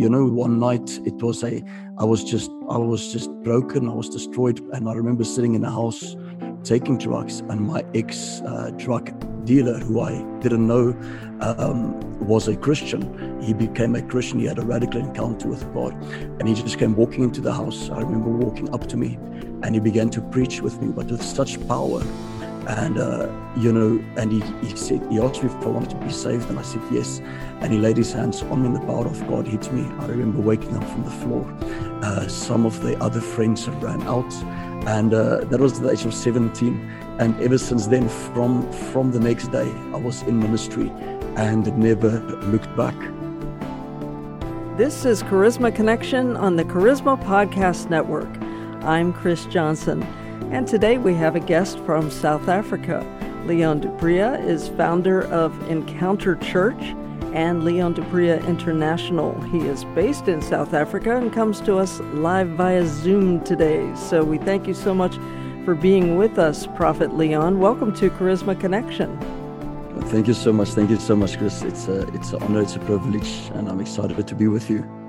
you know, one night it was a, I was just, I was just broken. I was destroyed, and I remember sitting in a house taking drugs, and my ex uh, drug dealer, who I didn't know um, was a Christian, he became a Christian. He had a radical encounter with God, and he just came walking into the house. I remember walking up to me, and he began to preach with me, but with such power and uh, you know and he, he said he asked me if i wanted to be saved and i said yes. And he laid his hands on me and the power of god hit me. I remember waking up from the floor. Uh, some of the other friends had ran out. And uh, that was the age of 17 and ever since then from from the next day i was in ministry and never looked back. This is charisma connection on the charisma podcast network. I'm chris johnson and today we have a guest from South Africa. Leon du Preez is founder of Encounter Church and Leon du Preez International. He is based in South Africa and comes to us live via Zoom today. So we thank you so much for being with us, Prophet Leon. Welcome to Charisma Connection. Thank you so much. Thank you so much, Chris. It's a, it's an honor, it's a privilege, and I'm excited to be with you.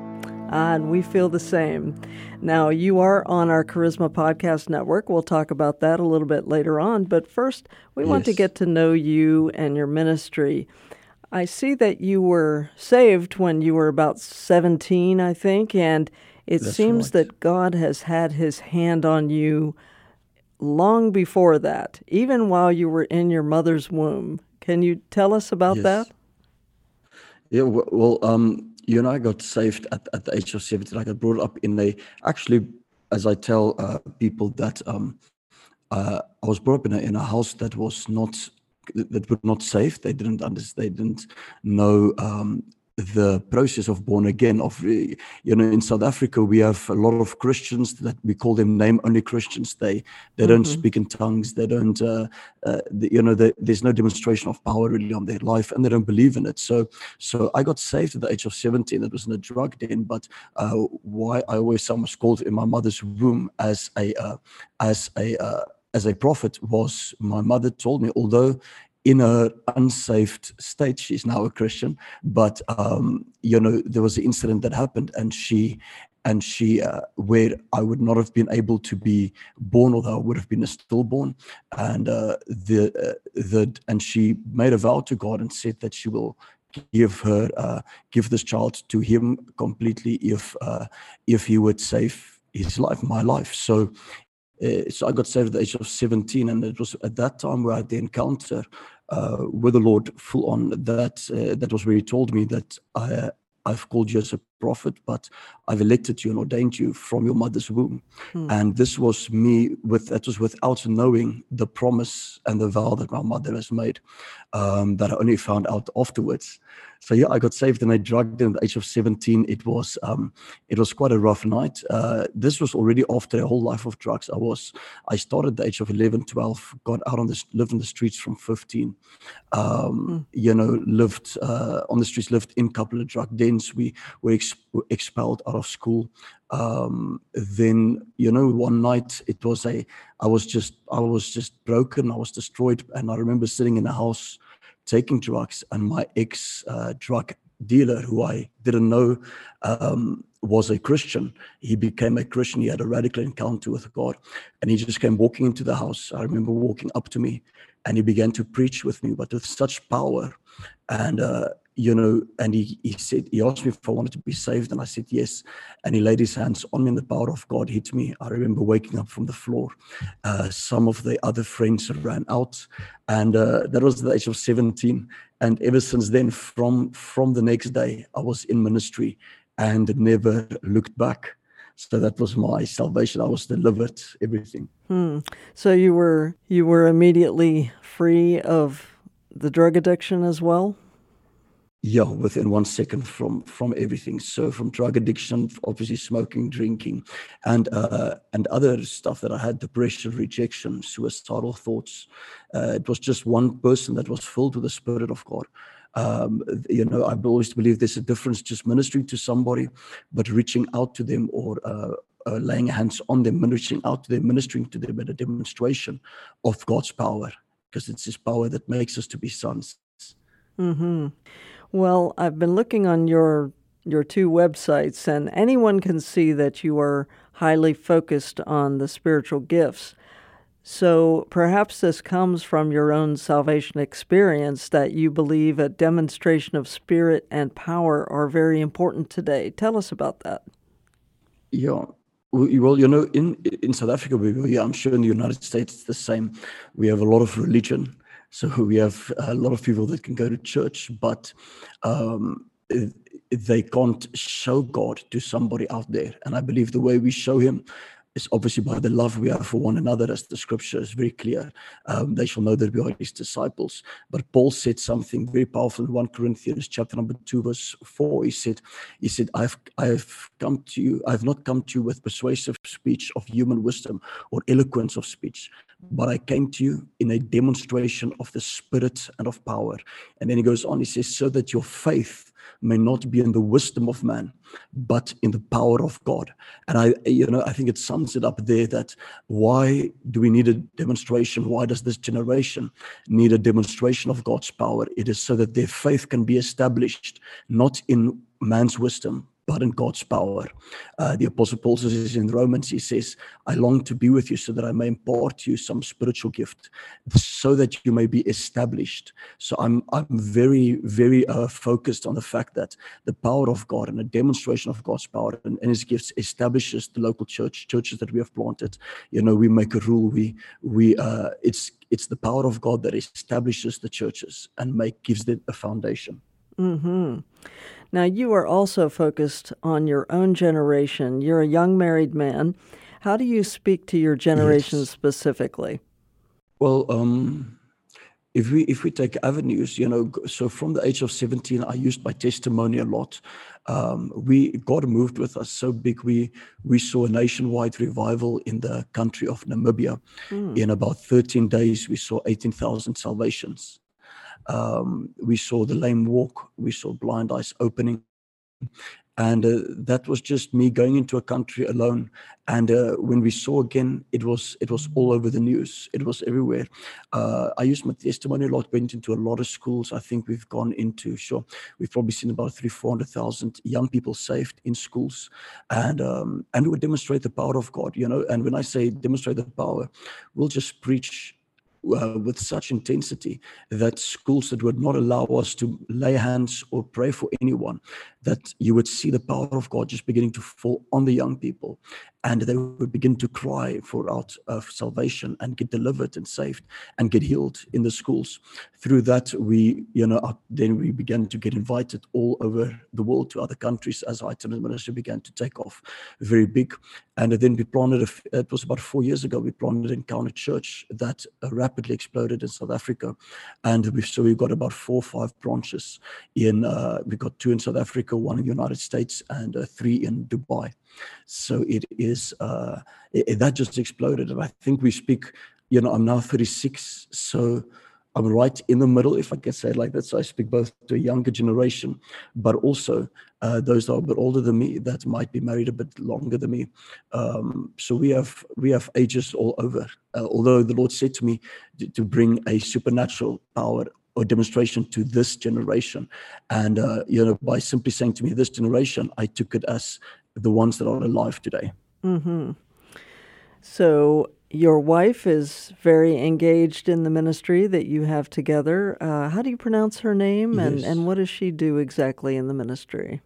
Uh, and we feel the same. Now, you are on our Charisma Podcast Network. We'll talk about that a little bit later on. But first, we yes. want to get to know you and your ministry. I see that you were saved when you were about 17, I think, and it That's seems right. that God has had his hand on you long before that, even while you were in your mother's womb. Can you tell us about yes. that? Yeah, well, um, you and I got saved at, at the age of 17. I got brought up in a, actually, as I tell uh, people that um, uh, I was brought up in a, in a house that was not, that were not safe. They didn't understand, they didn't know um, the process of born again of you know in south africa we have a lot of christians that we call them name only christians. They they mm-hmm. don't speak in tongues. They don't uh, uh, you know they, there's no demonstration of power really on their life and they don't believe in it. So so i got saved at the age of 17 it was in a drug den but uh, why i always I was called in my mother's womb as a uh, as a uh, as a prophet was my mother told me although in her unsaved state. She's now a Christian, but um, you know there was an incident that happened, and she and she uh, where I would not have been able to be born, although I would have been a stillborn, and uh, the uh, the and she made a vow to God and said that she will give her uh, give this child to him completely if uh, if he would save his life, my life. So uh, so I got saved at the age of 17, and it was at that time where I had the encounter uh, with the Lord full on. That uh, that was where He told me that I I've called you as a prophet, but I've elected you and ordained you from your mother's womb. Hmm. And this was me with that was without knowing the promise and the vow that my mother has made, um, that I only found out afterwards. So yeah, I got saved and I drugged at the age of 17. It was um, it was quite a rough night. Uh, this was already after a whole life of drugs. I was I started at the age of 11, 12, got out on this lived in the streets from 15. Um, mm. You know, lived uh, on the streets, lived in a couple of drug dens. We were ex- expelled out of school. Um, then you know, one night it was a I was just I was just broken. I was destroyed, and I remember sitting in a house taking drugs, and my ex uh, drug dealer, who I didn't know um, was a Christian, he became a Christian. He had a radical encounter with God, and he just came walking into the house. I remember walking up to me, and he began to preach with me, but with such power, and uh, you know, and he, he said, he asked me if I wanted to be saved, and I said yes. And he laid his hands on me, and the power of God hit me. I remember waking up from the floor. Uh, some of the other friends ran out, and uh, that was the age of 17. And ever since then, from from the next day, I was in ministry and never looked back. So that was my salvation. I was delivered, everything. Hmm. So you were you were immediately free of the drug addiction as well yeah within one second from from everything. So from drug addiction obviously smoking drinking and uh and other stuff that i had depression rejection suicidal thoughts. Uh, it was just one person that was filled with the spirit of god. Um, you know i always believe there's a difference just ministering to somebody but reaching out to them or uh, uh, laying hands on them reaching out to them ministering to them at a demonstration of god's power because it's his power that makes us to be sons. Mm-hmm. Well, I've been looking on your your two websites, and anyone can see that you are highly focused on the spiritual gifts. So perhaps this comes from your own salvation experience that you believe a demonstration of spirit and power are very important today. Tell us about that. Yeah. Well, you know, in in South Africa, we, I'm sure in the United States it's the same. We have a lot of religion, so we have a lot of people that can go to church, but um, they can't show God to somebody out there. And I believe the way we show Him is obviously by the love we have for one another, as the scripture is very clear. Um, they shall know that we are his disciples. But Paul said something very powerful in 1 Corinthians chapter number 2, verse 4. He said, He said, I've I've come to you, I've not come to you with persuasive speech of human wisdom or eloquence of speech, but I came to you in a demonstration of the spirit and of power. And then he goes on, he says, so that your faith may not be in the wisdom of man, but in the power of God. And I, you know, I think it sums it up there that why do we need a demonstration? Why does this generation need a demonstration of God's power? It is so that their faith can be established, not in man's wisdom, but in God's power. Uh, the Apostle Paul says in Romans, he says, I long to be with you so that I may impart to you some spiritual gift so that you may be established. So I'm, I'm very, very uh, focused on the fact that the power of God and a demonstration of God's power and, and his gifts establishes the local church, churches that we have planted. You know, we make a rule. We, we, uh, it's, it's the power of God that establishes the churches and make, gives them a foundation. Mm-hmm. Now, you are also focused on your own generation. You're a young married man. How do you speak to your generation yes. specifically? Well, um, if we if we take avenues, you know, so from the age of seventeen, I used my testimony a lot. Um, we God moved with us so big. We we saw a nationwide revival in the country of Namibia. Mm. In about thirteen days, we saw eighteen thousand salvations. Um, we saw the lame walk, we saw blind eyes opening. And uh, that was just me going into a country alone. And uh, when we saw again, it was it was all over the news. It was everywhere. Uh, I used my testimony a lot. Went into a lot of schools. I think we've gone into sure we've probably seen about three four hundred thousand young people saved in schools, and um, and we would demonstrate the power of God. You know, and when I say demonstrate the power, we'll just preach uh, with such intensity that schools that would not allow us to lay hands or pray for anyone, that you would see the power of God just beginning to fall on the young people and they would begin to cry for out of salvation and get delivered and saved and get healed in the schools. Through that we you know then we began to get invited all over the world to other countries as our ministry began to take off very big. And then we planted a, it was about four years ago we planted encounter church that uh, rapidly exploded in south africa. And we so we've got about four or five branches in uh, we got two in south africa one in the united states and uh, three in dubai so it is uh, it, that just exploded, and I think we speak. You know, I'm now 36, so I'm right in the middle, if I can say it like that. So I speak both to a younger generation, but also uh, those that are a bit older than me that might be married a bit longer than me. Um, so we have we have ages all over. Uh, although the Lord said to me to, to, bring a supernatural power or demonstration to this generation, and uh, you know by simply saying to me this generation, I took it as the ones that are alive today. Mm-hmm. So your wife is very engaged in the ministry that you have together. Uh, how do you pronounce her name, yes. and, and what does she do exactly in the ministry?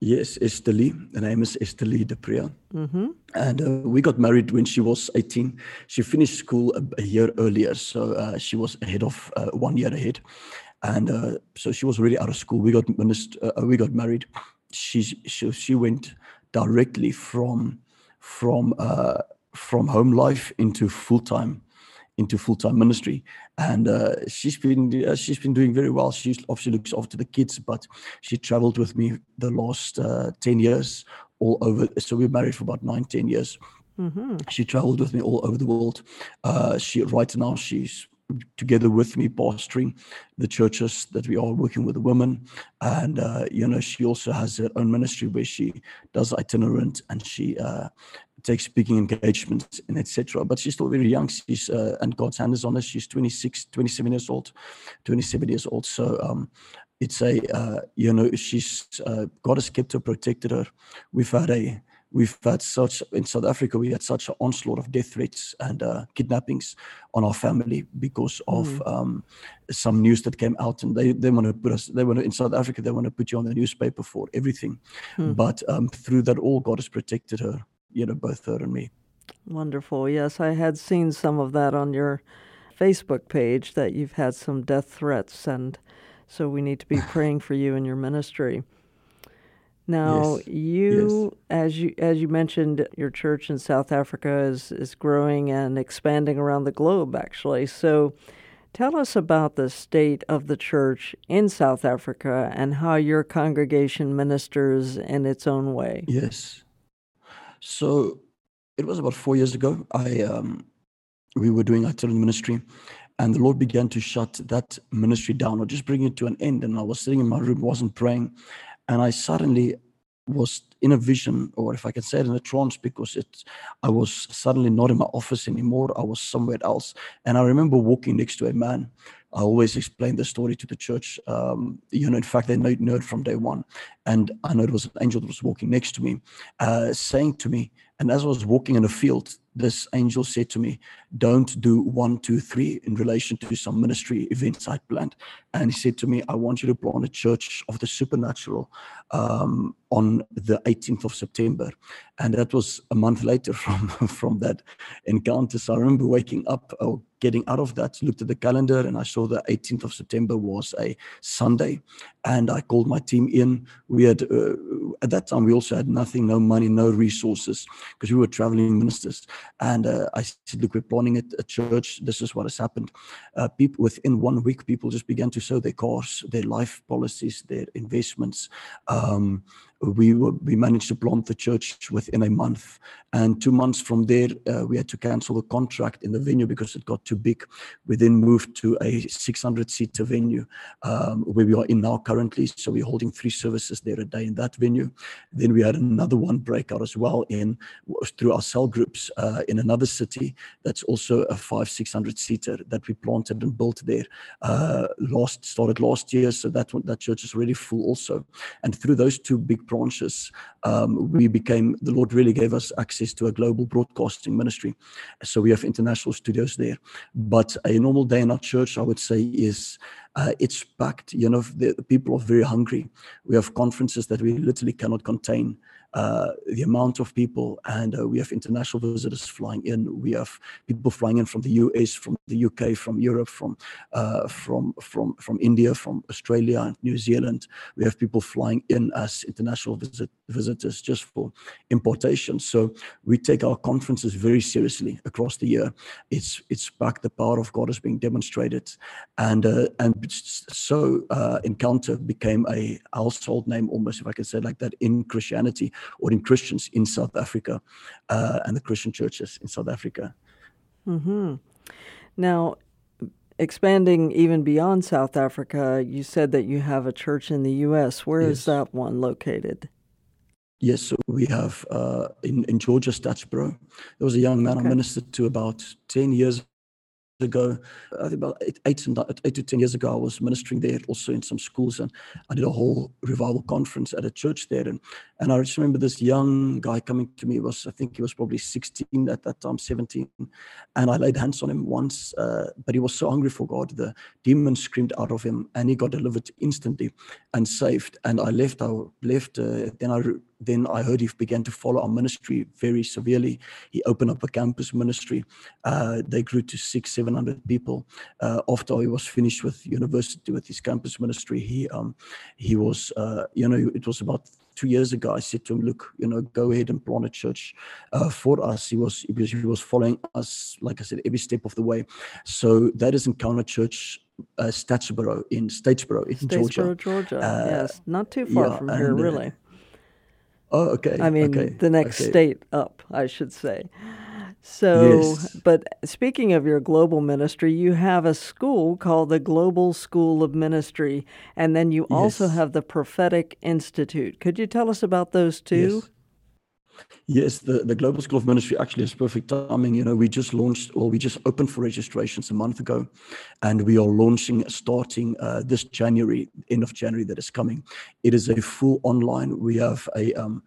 Yes, Esther Lee. The name is Esther Lee du Preez. Mm-hmm. And uh, we got married when she was 18. She finished school a, a year earlier, so uh, she was ahead of uh, one year ahead. And uh, so she was already out of school. We got, minist- uh, we got married she she, she went directly from from uh, from home life into full time into full time ministry, and uh, she's been uh, she's been doing very well. She obviously looks after the kids, but she traveled with me the last uh, ten years all over. So we are married for about nine ten years. Mm-hmm. She traveled with me all over the world. Uh, she right now she's together with me pastoring the churches that we are working with the women. And uh, you know she also has her own ministry where she does itinerant and she uh, takes speaking engagements and etc but she's still very young. She's uh, and god's hand is on her. She's 26 27 years old 27 years old. So um, it's a uh, you know she's uh, God has kept her, protected her. We've had a we've had such in South Africa we had such an onslaught of death threats and uh, kidnappings on our family because of mm. um, some news that came out and they, they want to put us they want to in South Africa they want to put you on the newspaper for everything mm. but um, through that all God has protected her you know both her and me wonderful yes I had seen some of that on your Facebook page that you've had some death threats and so we need to be praying for you and your ministry now, yes. you, yes. as you as you mentioned, your church in South Africa is is growing and expanding around the globe. Actually, so tell us about the state of the church in South Africa and how your congregation ministers in its own way. Yes. So it was about four years ago. I um, we were doing itinerant ministry, and the Lord began to shut that ministry down or just bring it to an end. And I was sitting in my room, wasn't praying, and I suddenly was in a vision, or if I can say it in a trance, because it, I was suddenly not in my office anymore. I was somewhere else, and I remember walking next to a man. I always explain the story to the church. Um, you know, in fact, they know, know it from day one, and I know it was an angel that was walking next to me, uh, saying to me, and as I was walking in a field, this angel said to me, Don't do one, two, three in relation to some ministry events I planned. And he said to me, I want you to plant a church of the supernatural um, on the 18th of September. And that was a month later from, from that encounter. So I remember waking up or getting out of that, looked at the calendar, and I saw the 18th of September was a Sunday. And I called my team in. We had, uh, at that time, we also had nothing, no money, no resources, because we were traveling ministers. And uh, I said, look, we're planning at a church. This is what has happened. Uh, people within one week, people just began to sell their cars, their life policies, their investments. Um, we we managed to plant the church within a month. And two months from there uh, we had to cancel the contract in the venue because it got too big. We then moved to a 600 seater venue um, where we are in now currently. So we're holding three services there a day in that venue. Then we had another one breakout as well in through our cell groups uh, in another city that's also a five 600 seater that we planted and built there uh, last started last year. So that that church is really full also. And through those two big branches, um, we became, the Lord really gave us access to a global broadcasting ministry. So we have international studios there. But a normal day in our church, I would say, is uh, it's packed. You know, the, the people are very hungry. We have conferences that we literally cannot contain uh, the amount of people, and uh, we have international visitors flying in. We have people flying in from the US, from the UK, from Europe, from uh, from from from India, from Australia, New Zealand. We have people flying in as international visit, visitors just for impartation. So we take our conferences very seriously across the year. It's it's back the power of God is being demonstrated, and uh, and so uh, encounter became a household name almost, if I can say like that, in Christianity or in Christians in South Africa uh, and the Christian churches in South Africa. Mm-hmm. Now, expanding even beyond South Africa, you said that you have a church in the U.S. Where yes. is that one located? Yes, so we have uh, in, in Georgia, Statesboro. There was a young man okay. I ministered to about 10 years ago, I think about eight, eight, eight to 10 years ago, I was ministering there also in some schools and I did a whole revival conference at a church there. And, and I just remember this young guy coming to me, was I think he was probably 16 at that time, 17. And I laid hands on him once, uh, but he was so hungry for God. The demon screamed out of him and he got delivered instantly and saved. And I left, I left, uh, then I then I heard he began to follow our ministry very severely. He opened up a campus ministry. Uh, they grew to six, seven hundred people. Uh, after he was finished with university with his campus ministry, he um, he was uh, you know it was about two years ago. I said to him, "Look, you know, go ahead and plant a church uh, for us." He was because he was following us, like I said, every step of the way. So that is Encounter Church uh, Statesboro in Statesboro in Statesboro, Georgia. Georgia. Uh, yes, not too far yeah, from here, uh, really. Oh, okay. I mean, okay. the next okay. state up, I should say. So, yes. but speaking of your global ministry, you have a school called the Global School of Ministry, and then you also have the Prophetic Institute. Could you tell us about those two? Yes. Yes, the, the Global School of Ministry actually has perfect timing. You know, we just launched, or we just opened for registrations a month ago, and we are launching starting uh, this January, end of January, that is coming. It is a full online. We have a um,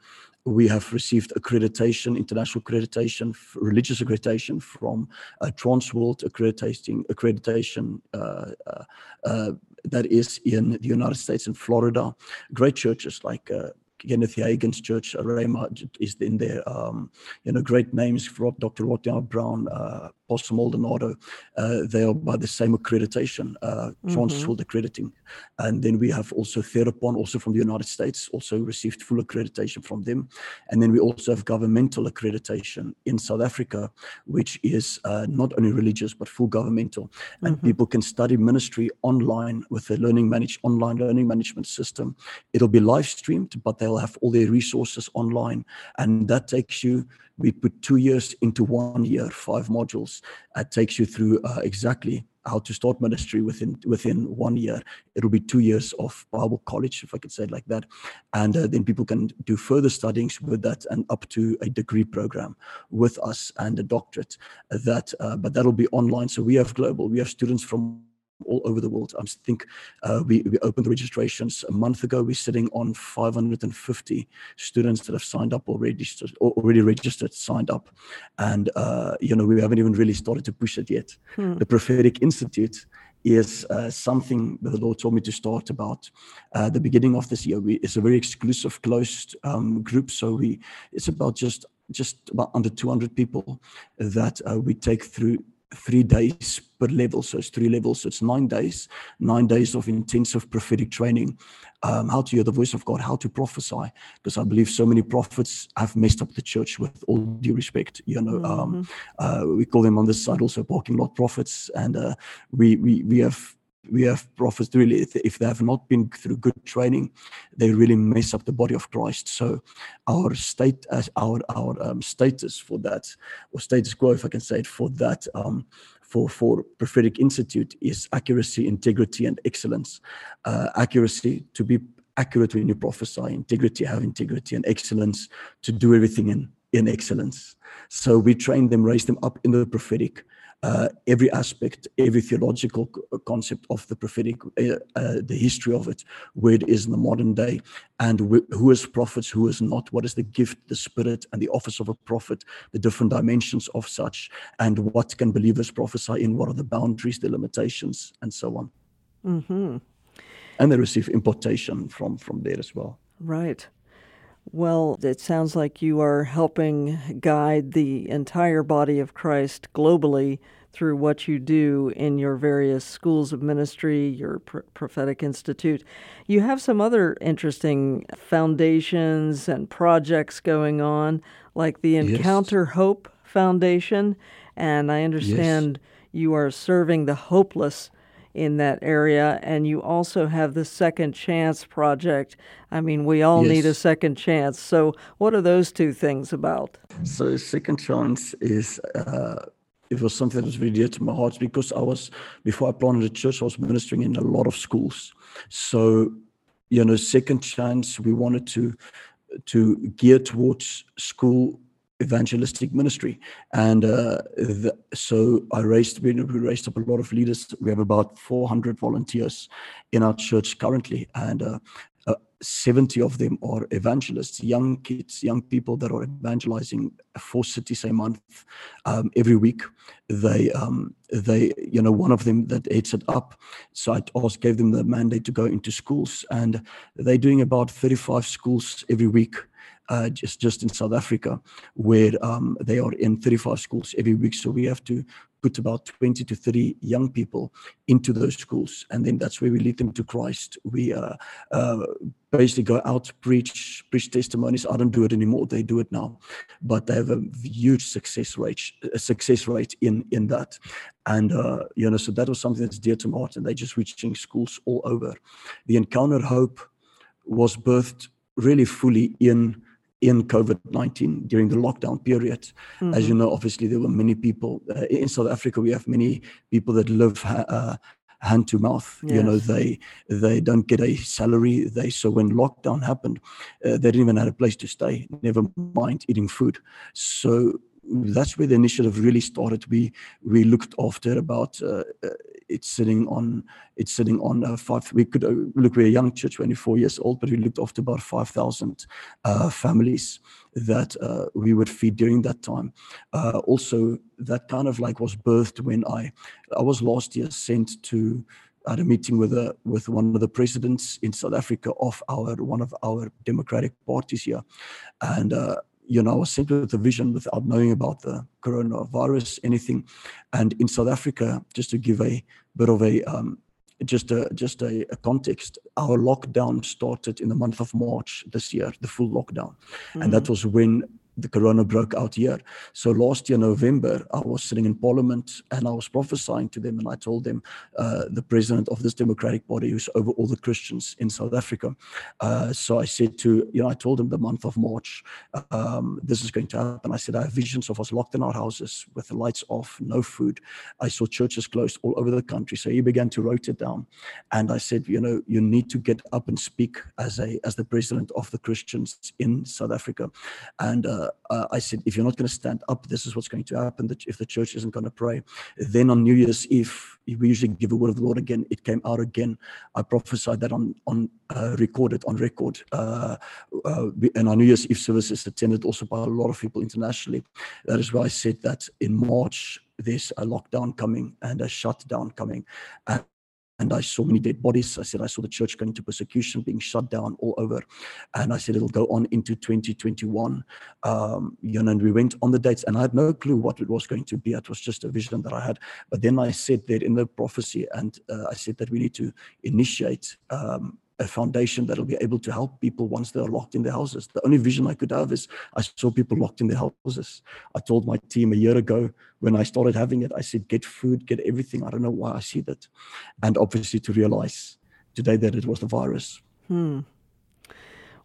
we have received accreditation, international accreditation, religious accreditation from uh, Transworld accreditation, accreditation uh, uh, uh, that is in the United States and Florida. Great churches like uh, Kenneth Hagin's church, Rhema is in there. Um, you know, great names Dr. Rodney Brown, uh, Maldonado. Uh, they are by the same accreditation, uh, mm-hmm. accrediting. And then we have also Therapon, also from the United States, also received full accreditation from them. And then we also have governmental accreditation in South Africa, which is uh, not only religious, but full governmental. And mm-hmm. people can study ministry online with a learning managed online learning management system. It'll be live streamed, but they'll have all their resources online. And that takes you we put two years into one year, five modules. It takes you through uh, exactly how to start ministry within within one year. It'll be two years of Bible college, if I could say it like that, and uh, then people can do further studies with that and up to a degree program with us and a doctorate. That, uh, but that'll be online. So we have global. We have students from all over the world. I think uh, we, we opened the registrations a month ago. We're sitting on 550 students that have signed up already, already registered, signed up, and uh, you know we haven't even really started to push it yet. Hmm. The Prophetic Institute is uh, something the Lord told me to start about uh, the beginning of this year. We, it's a very exclusive, closed um, group, so we it's about just just about under 200 people that uh, we take through three days per level. So it's three levels. So it's nine days, nine days of intensive prophetic training, um, how to hear the voice of God, how to prophesy. Because I believe so many prophets have messed up the church with all due respect. You know, um, mm-hmm. um, uh, we call them on this side also parking lot prophets. And uh, we, we, we have we have prophets really if they have not been through good training they really mess up the body of christ. So our state as our our um, status for that or status quo if i can say it for that um, for for prophetic institute is accuracy integrity and excellence. Uh, accuracy to be accurate when you prophesy integrity have integrity and excellence to do everything in in excellence. So we train them raise them up in the prophetic uh, every aspect, every theological uh, concept of the prophetic, uh, uh, the history of it, where it is in the modern day, and wh- who is prophets, who is not, what is the gift, the spirit, and the office of a prophet, the different dimensions of such, and what can believers prophesy in, what are the boundaries, the limitations, and so on. Mm-hmm. And they receive impartation from from there as well. Right. Well, it sounds like you are helping guide the entire body of Christ globally through what you do in your various schools of ministry, your prophetic institute. You have some other interesting foundations and projects going on, like the Encounter yes. Hope Foundation. And I understand yes. you are serving the hopeless in that area. And you also have the Second Chance Project. I mean, we all yes. need a second chance. So, what are those two things about? So, Second Chance is. Uh, it was something that was really dear to my heart because I was before I planted a church, I was ministering in a lot of schools. So, you know, second chance, we wanted to to gear towards school evangelistic ministry. And uh, the, so I raised, we, we raised up a lot of leaders. We have about 400 volunteers in our church currently. And uh, uh, 70 of them are evangelists, young kids, young people that are evangelizing four cities a month um, every week. They, um, they, you know, one of them that heads it up. So I also gave them the mandate to go into schools, and they're doing about 35 schools every week uh, just just in South Africa, where um, they are in 35 schools every week. So we have to put about 20 to 30 young people into those schools, and then that's where we lead them to Christ. We uh, uh, basically go out preach preach testimonies. I don't do it anymore; they do it now, but they have a huge success rate success rate in in that, and uh, you know, so that was something that's dear to and they're just reaching schools all over. The Encounter Hope was birthed really fully in in COVID 19 during the lockdown period. Mm-hmm. As you know, obviously, there were many people uh, in South Africa. We have many people that live. Uh, hand to mouth. Yes. You know, they they don't get a salary. They so when lockdown happened, uh, they didn't even have a place to stay. Never mind eating food. So that's where the initiative really started. We we looked after about uh, uh it's sitting on it's sitting on uh, five. We could uh, look we're a young church, 24 years old, but we looked after about 5,000 uh, families that uh, we would feed during that time. Uh, also, that kind of like was birthed when I I was last year sent to at a meeting with a with one of the presidents in South Africa of our one of our democratic parties here, and uh, you know, I was sent with a vision without knowing about the coronavirus, anything. And in South Africa, just to give a bit of a um, just a just a, a, context, our lockdown started in the month of March this year, the full lockdown, mm-hmm. and that mm. was when the corona broke out here. So last year, November, I was sitting in Parliament and I was prophesying to them, and I told them, uh, the president of this Democratic Party, who's over all the Christians in South Africa. Uh, so I said to, you know, I told him the month of March, um, this is going to happen. I said, I have visions of us locked in our houses with the lights off, no food. I saw churches closed all over the country. So he began to write it down, and I said, you know, you need to get up and speak as a as the president of the Christians in South Africa, and. Uh, uh, I said, if you're not going to stand up, this is what's going to happen. That if the church isn't going to pray, then on New Year's Eve, we usually give a word of the Lord again. It came out again. I prophesied that on on uh, recorded on record, uh, uh, and our New Year's Eve service is attended also by a lot of people internationally. That is why I said that in March there's a lockdown coming and a shutdown coming, and and I saw many dead bodies. I said I saw the church going into persecution, being shut down all over, and I said it'll go on into 2021. Um, you know, and we went on the dates, and I had no clue what it was going to be. It was just a vision that I had. But then I said that in the prophecy, and uh, I said that we need to initiate um, a foundation that'll be able to help people once they're locked in their houses. The only vision I could have is I saw people locked in their houses. I told my team a year ago when I started having it, I said, get food, get everything. I don't know why I see that. And obviously to realize today that it was the virus. Hmm.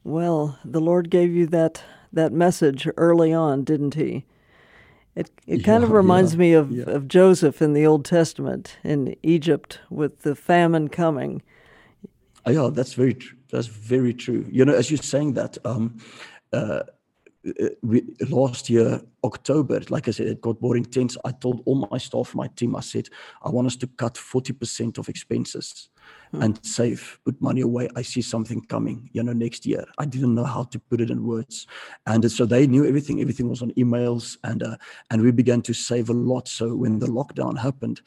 Well, the Lord gave you that that message early on, didn't he? It it kind yeah, of reminds yeah, me of, yeah. of Joseph in the Old Testament in Egypt with the famine coming Oh, yeah, that's very true. That's very true. You know, as you're saying that, um, uh, uh, we, last year October, like I said, it got more intense. I told all my staff, my team, I said, I want us to cut 40% of expenses hmm. and save, put money away. I see something coming, you know, next year. I didn't know how to put it in words, and so they knew everything. Everything was on emails, and uh, and we began to save a lot. So when the lockdown happened,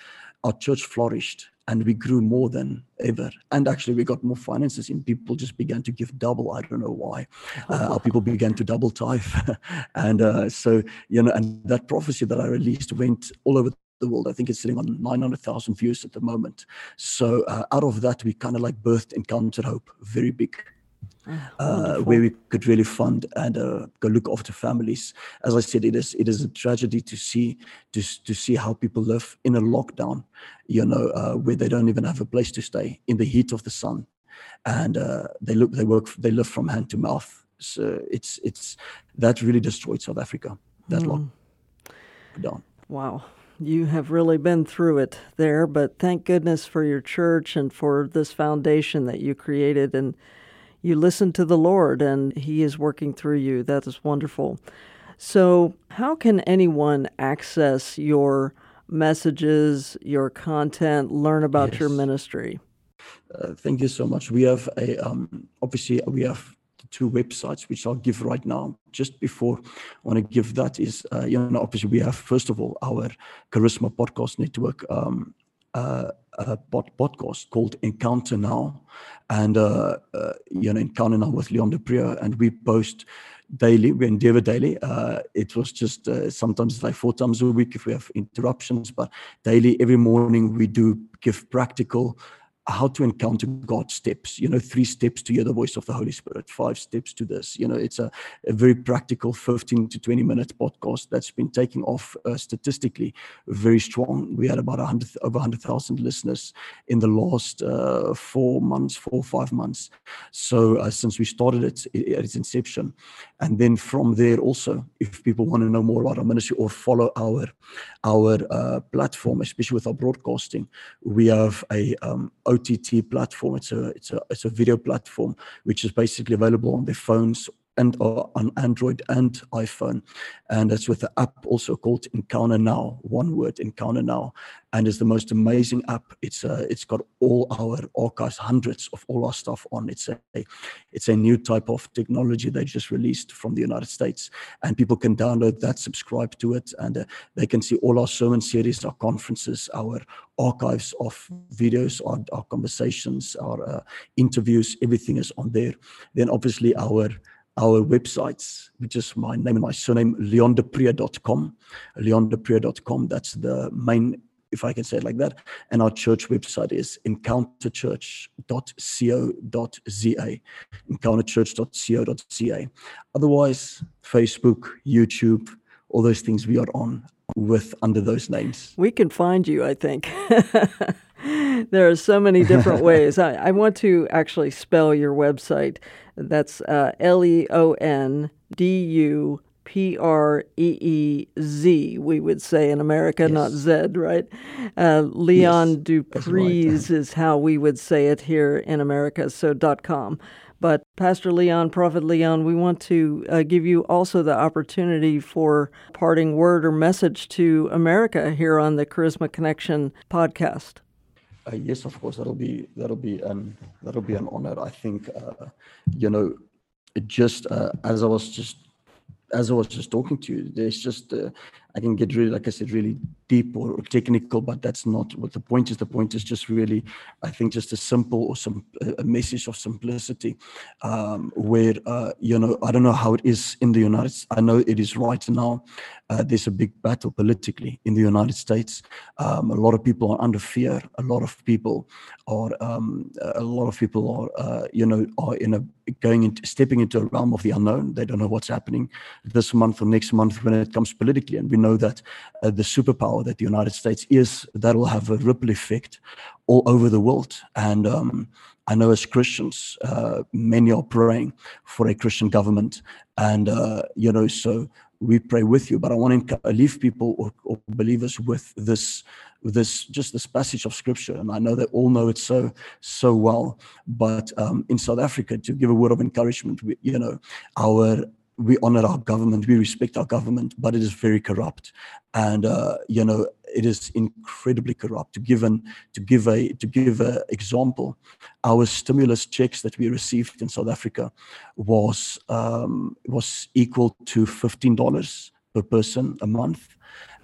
our church flourished and we grew more than ever. And actually, we got more finances in. People just began to give double. I don't know why. Uh, our people began to double tithe, and uh, so you know, and that prophecy that I released went all over the world. I think it's sitting on 900,000 views at the moment. So uh, out of that, we kind of like birthed Encounter Hope, very big uh, where we could really fund and uh, look after families. As I said, it is it is a tragedy to see to to see how people live in a lockdown, you know, uh, where they don't even have a place to stay in the heat of the sun, and uh, they look they work they live from hand to mouth. So it's it's that really destroyed South Africa. That mm. lockdown. Wow. You have really been through it there, but thank goodness for your church and for this foundation that you created and you listen to the Lord and He is working through you. That is wonderful. So, how can anyone access your messages, your content, learn about yes. your ministry? Uh, thank you so much. We have a um, obviously we have two websites which I'll give right now. Just before I want to give that is uh, you know obviously we have first of all our Charisma Podcast Network. Um, uh, a pod- podcast called Encounter Now, and uh, uh, you know Encounter Now with Leon du Preez, and we post daily. We endeavor daily. Uh, it was just uh, sometimes like four times a week if we have interruptions, but daily, every morning we do give practical how to encounter God steps, you know, three steps to hear the voice of the Holy Spirit, five steps to this. You know, it's a, a very practical 15 to 20 minute podcast that's been taking off uh, statistically very strong. We had about 100, over 100,000 listeners in the last uh, four months, four or five months. So uh, since we started it at its inception. And then from there also, if people want to know more about our ministry or follow our, our uh, platform, especially with our broadcasting, we have a um, OTT platform. It's a it's a it's a video platform which is basically available on their phones and uh, on Android and iPhone, and that's with the app also called Encounter Now. One word, Encounter Now, and it's the most amazing app. It's uh, it's got all our archives, hundreds of all our stuff on. It's a it's a new type of technology they just released from the United States, and people can download that, subscribe to it, and uh, they can see all our sermon series, our conferences, our archives of videos, our, our conversations, our uh, interviews. Everything is on there. Then obviously our our websites, which is my name and my surname, leondupreez.com. leondupreez.com, that's the main, if I can say it like that. And our church website is encounterchurch.co.za, encounterchurch.co.za. Otherwise, Facebook, YouTube, all those things we are on with under those names. We can find you, I think. there are so many different ways. I, I, want to actually spell your website. That's uh, L E O N D U P R E E Z, we would say in America, yes. not Z, right? Uh, Leon yes, Dupree's right. is how we would say it here in America, so dot com. But Pastor Leon, Prophet Leon, we want to uh, give you also the opportunity for parting word or message to America here on the Charisma Connection podcast. Uh, yes, of course, that'll be that'll be an that'll be an honor. I think, uh, you know, it just uh, as I was just as I was just talking to you, there's just uh, I can get really, like I said, really deep or technical, but that's not what the point is. The point is just really, I think, just a simple or some a message of simplicity, um, where uh, you know I don't know how it is in the United. States. I know it is right now. Uh, there's a big battle politically in the United States. Um, a lot of people are under fear. A lot of people are um, a lot of people are uh, you know are in a going into stepping into a realm of the unknown. They don't know what's happening this month or next month when it comes politically, and we know that uh, the superpower that the United States is, that will have a ripple effect all over the world. And um, I know as Christians, uh, many are praying for a Christian government. And, uh, you know, so we pray with you. But I want to leave people or, or believers with this this just this passage of scripture and i know they all know it so so well but um, in south africa to give a word of encouragement we, you know our we honor our government, we respect our government, but it is very corrupt, and uh, you know it is incredibly corrupt. To give an, to give a to give an example, our stimulus checks that we received in South Africa was um, was equal to fifteen dollars per person a month,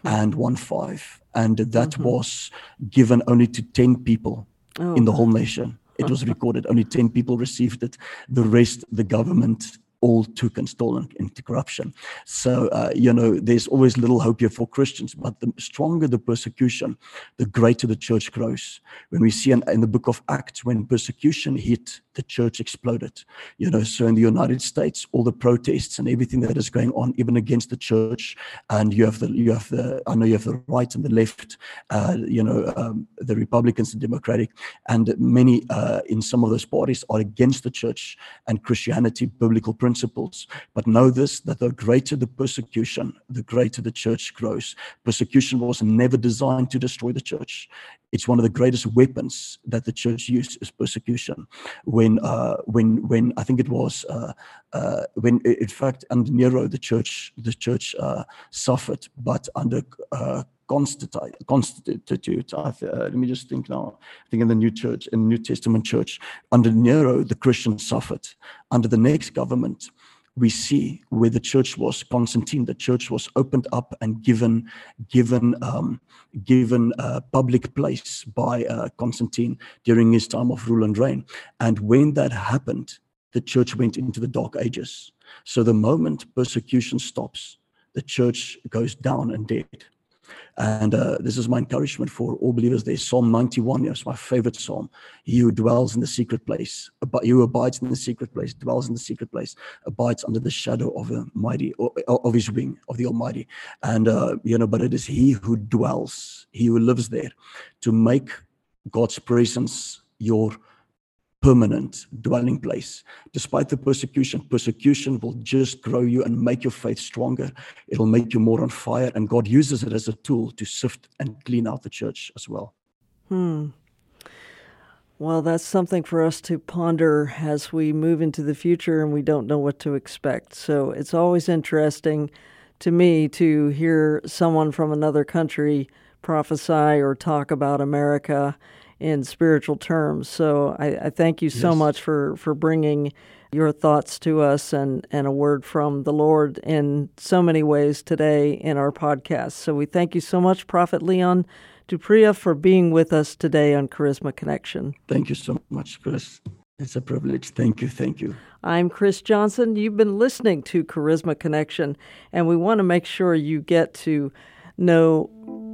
and one five, and that mm-hmm. was given only to ten people oh. in the whole nation. It was recorded. Only 10 people received it. The rest, the government all took and stolen into corruption. So, uh, you know, there's always little hope here for Christians, but the stronger the persecution, the greater the church grows. When we see in, in the book of Acts, when persecution hit, the church exploded. You know, so in the United States, all the protests and everything that is going on, even against the church, and you have the, you have the, I know you have the right and the left, uh, you know, um, the Republicans and Democratic, and many uh, in some of those parties are against the church and Christianity, biblical principles principles. But know this that the greater the persecution, the greater the church grows. Persecution was never designed to destroy the church. It's one of the greatest weapons that the church used is persecution. When, uh, when, when I think it was, uh, uh, when in fact under Nero the church, the church uh, suffered, but under uh, constitute, constitute uh, let me just think now. I think in the New Church, in New Testament Church, under Nero, the Christians suffered. Under the next government, we see where the church was Constantine. The church was opened up and given, given, um, given a public place by uh, Constantine during his time of rule and reign. And when that happened, the church went into the dark ages. So the moment persecution stops, the church goes down and dead. And uh, this is my encouragement for all believers. There's Psalm 91. Yes, my favorite psalm. He who dwells in the secret place, he who abides in the secret place, dwells in the secret place, abides under the shadow of the mighty, of his wing, of the Almighty. And uh, you know, but it is he who dwells, he who lives there, to make God's presence your permanent dwelling place. Despite the persecution, persecution will just grow you and make your faith stronger. It'll make you more on fire, and God uses it as a tool to sift and clean out the church as well. Hmm. Well, that's something for us to ponder as we move into the future and we don't know what to expect. So it's always interesting to me to hear someone from another country prophesy or talk about America in spiritual terms. So I, I thank you so yes. much for, for bringing your thoughts to us and, and a word from the Lord in so many ways today in our podcast. So we thank you so much, Prophet Leon du Preez, for being with us today on Charisma Connection. Thank you so much, Chris. It's a privilege. Thank you. Thank you. I'm Chris Johnson. You've been listening to Charisma Connection, and we want to make sure you get to know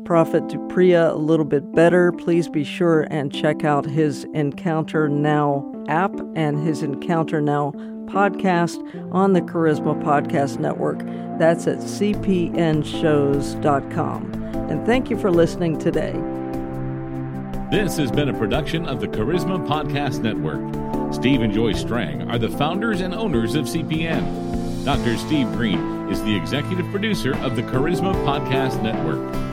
Prophet du Preez a little bit better, please be sure and check out his Encounter Now app and his Encounter Now podcast on the Charisma Podcast Network. That's at cpnshows.com. And thank you for listening today. This has been a production of the Charisma Podcast Network. Steve and Joy Strang are the founders and owners of CPN. Dr. Steve Greene is the executive producer of the Charisma Podcast Network.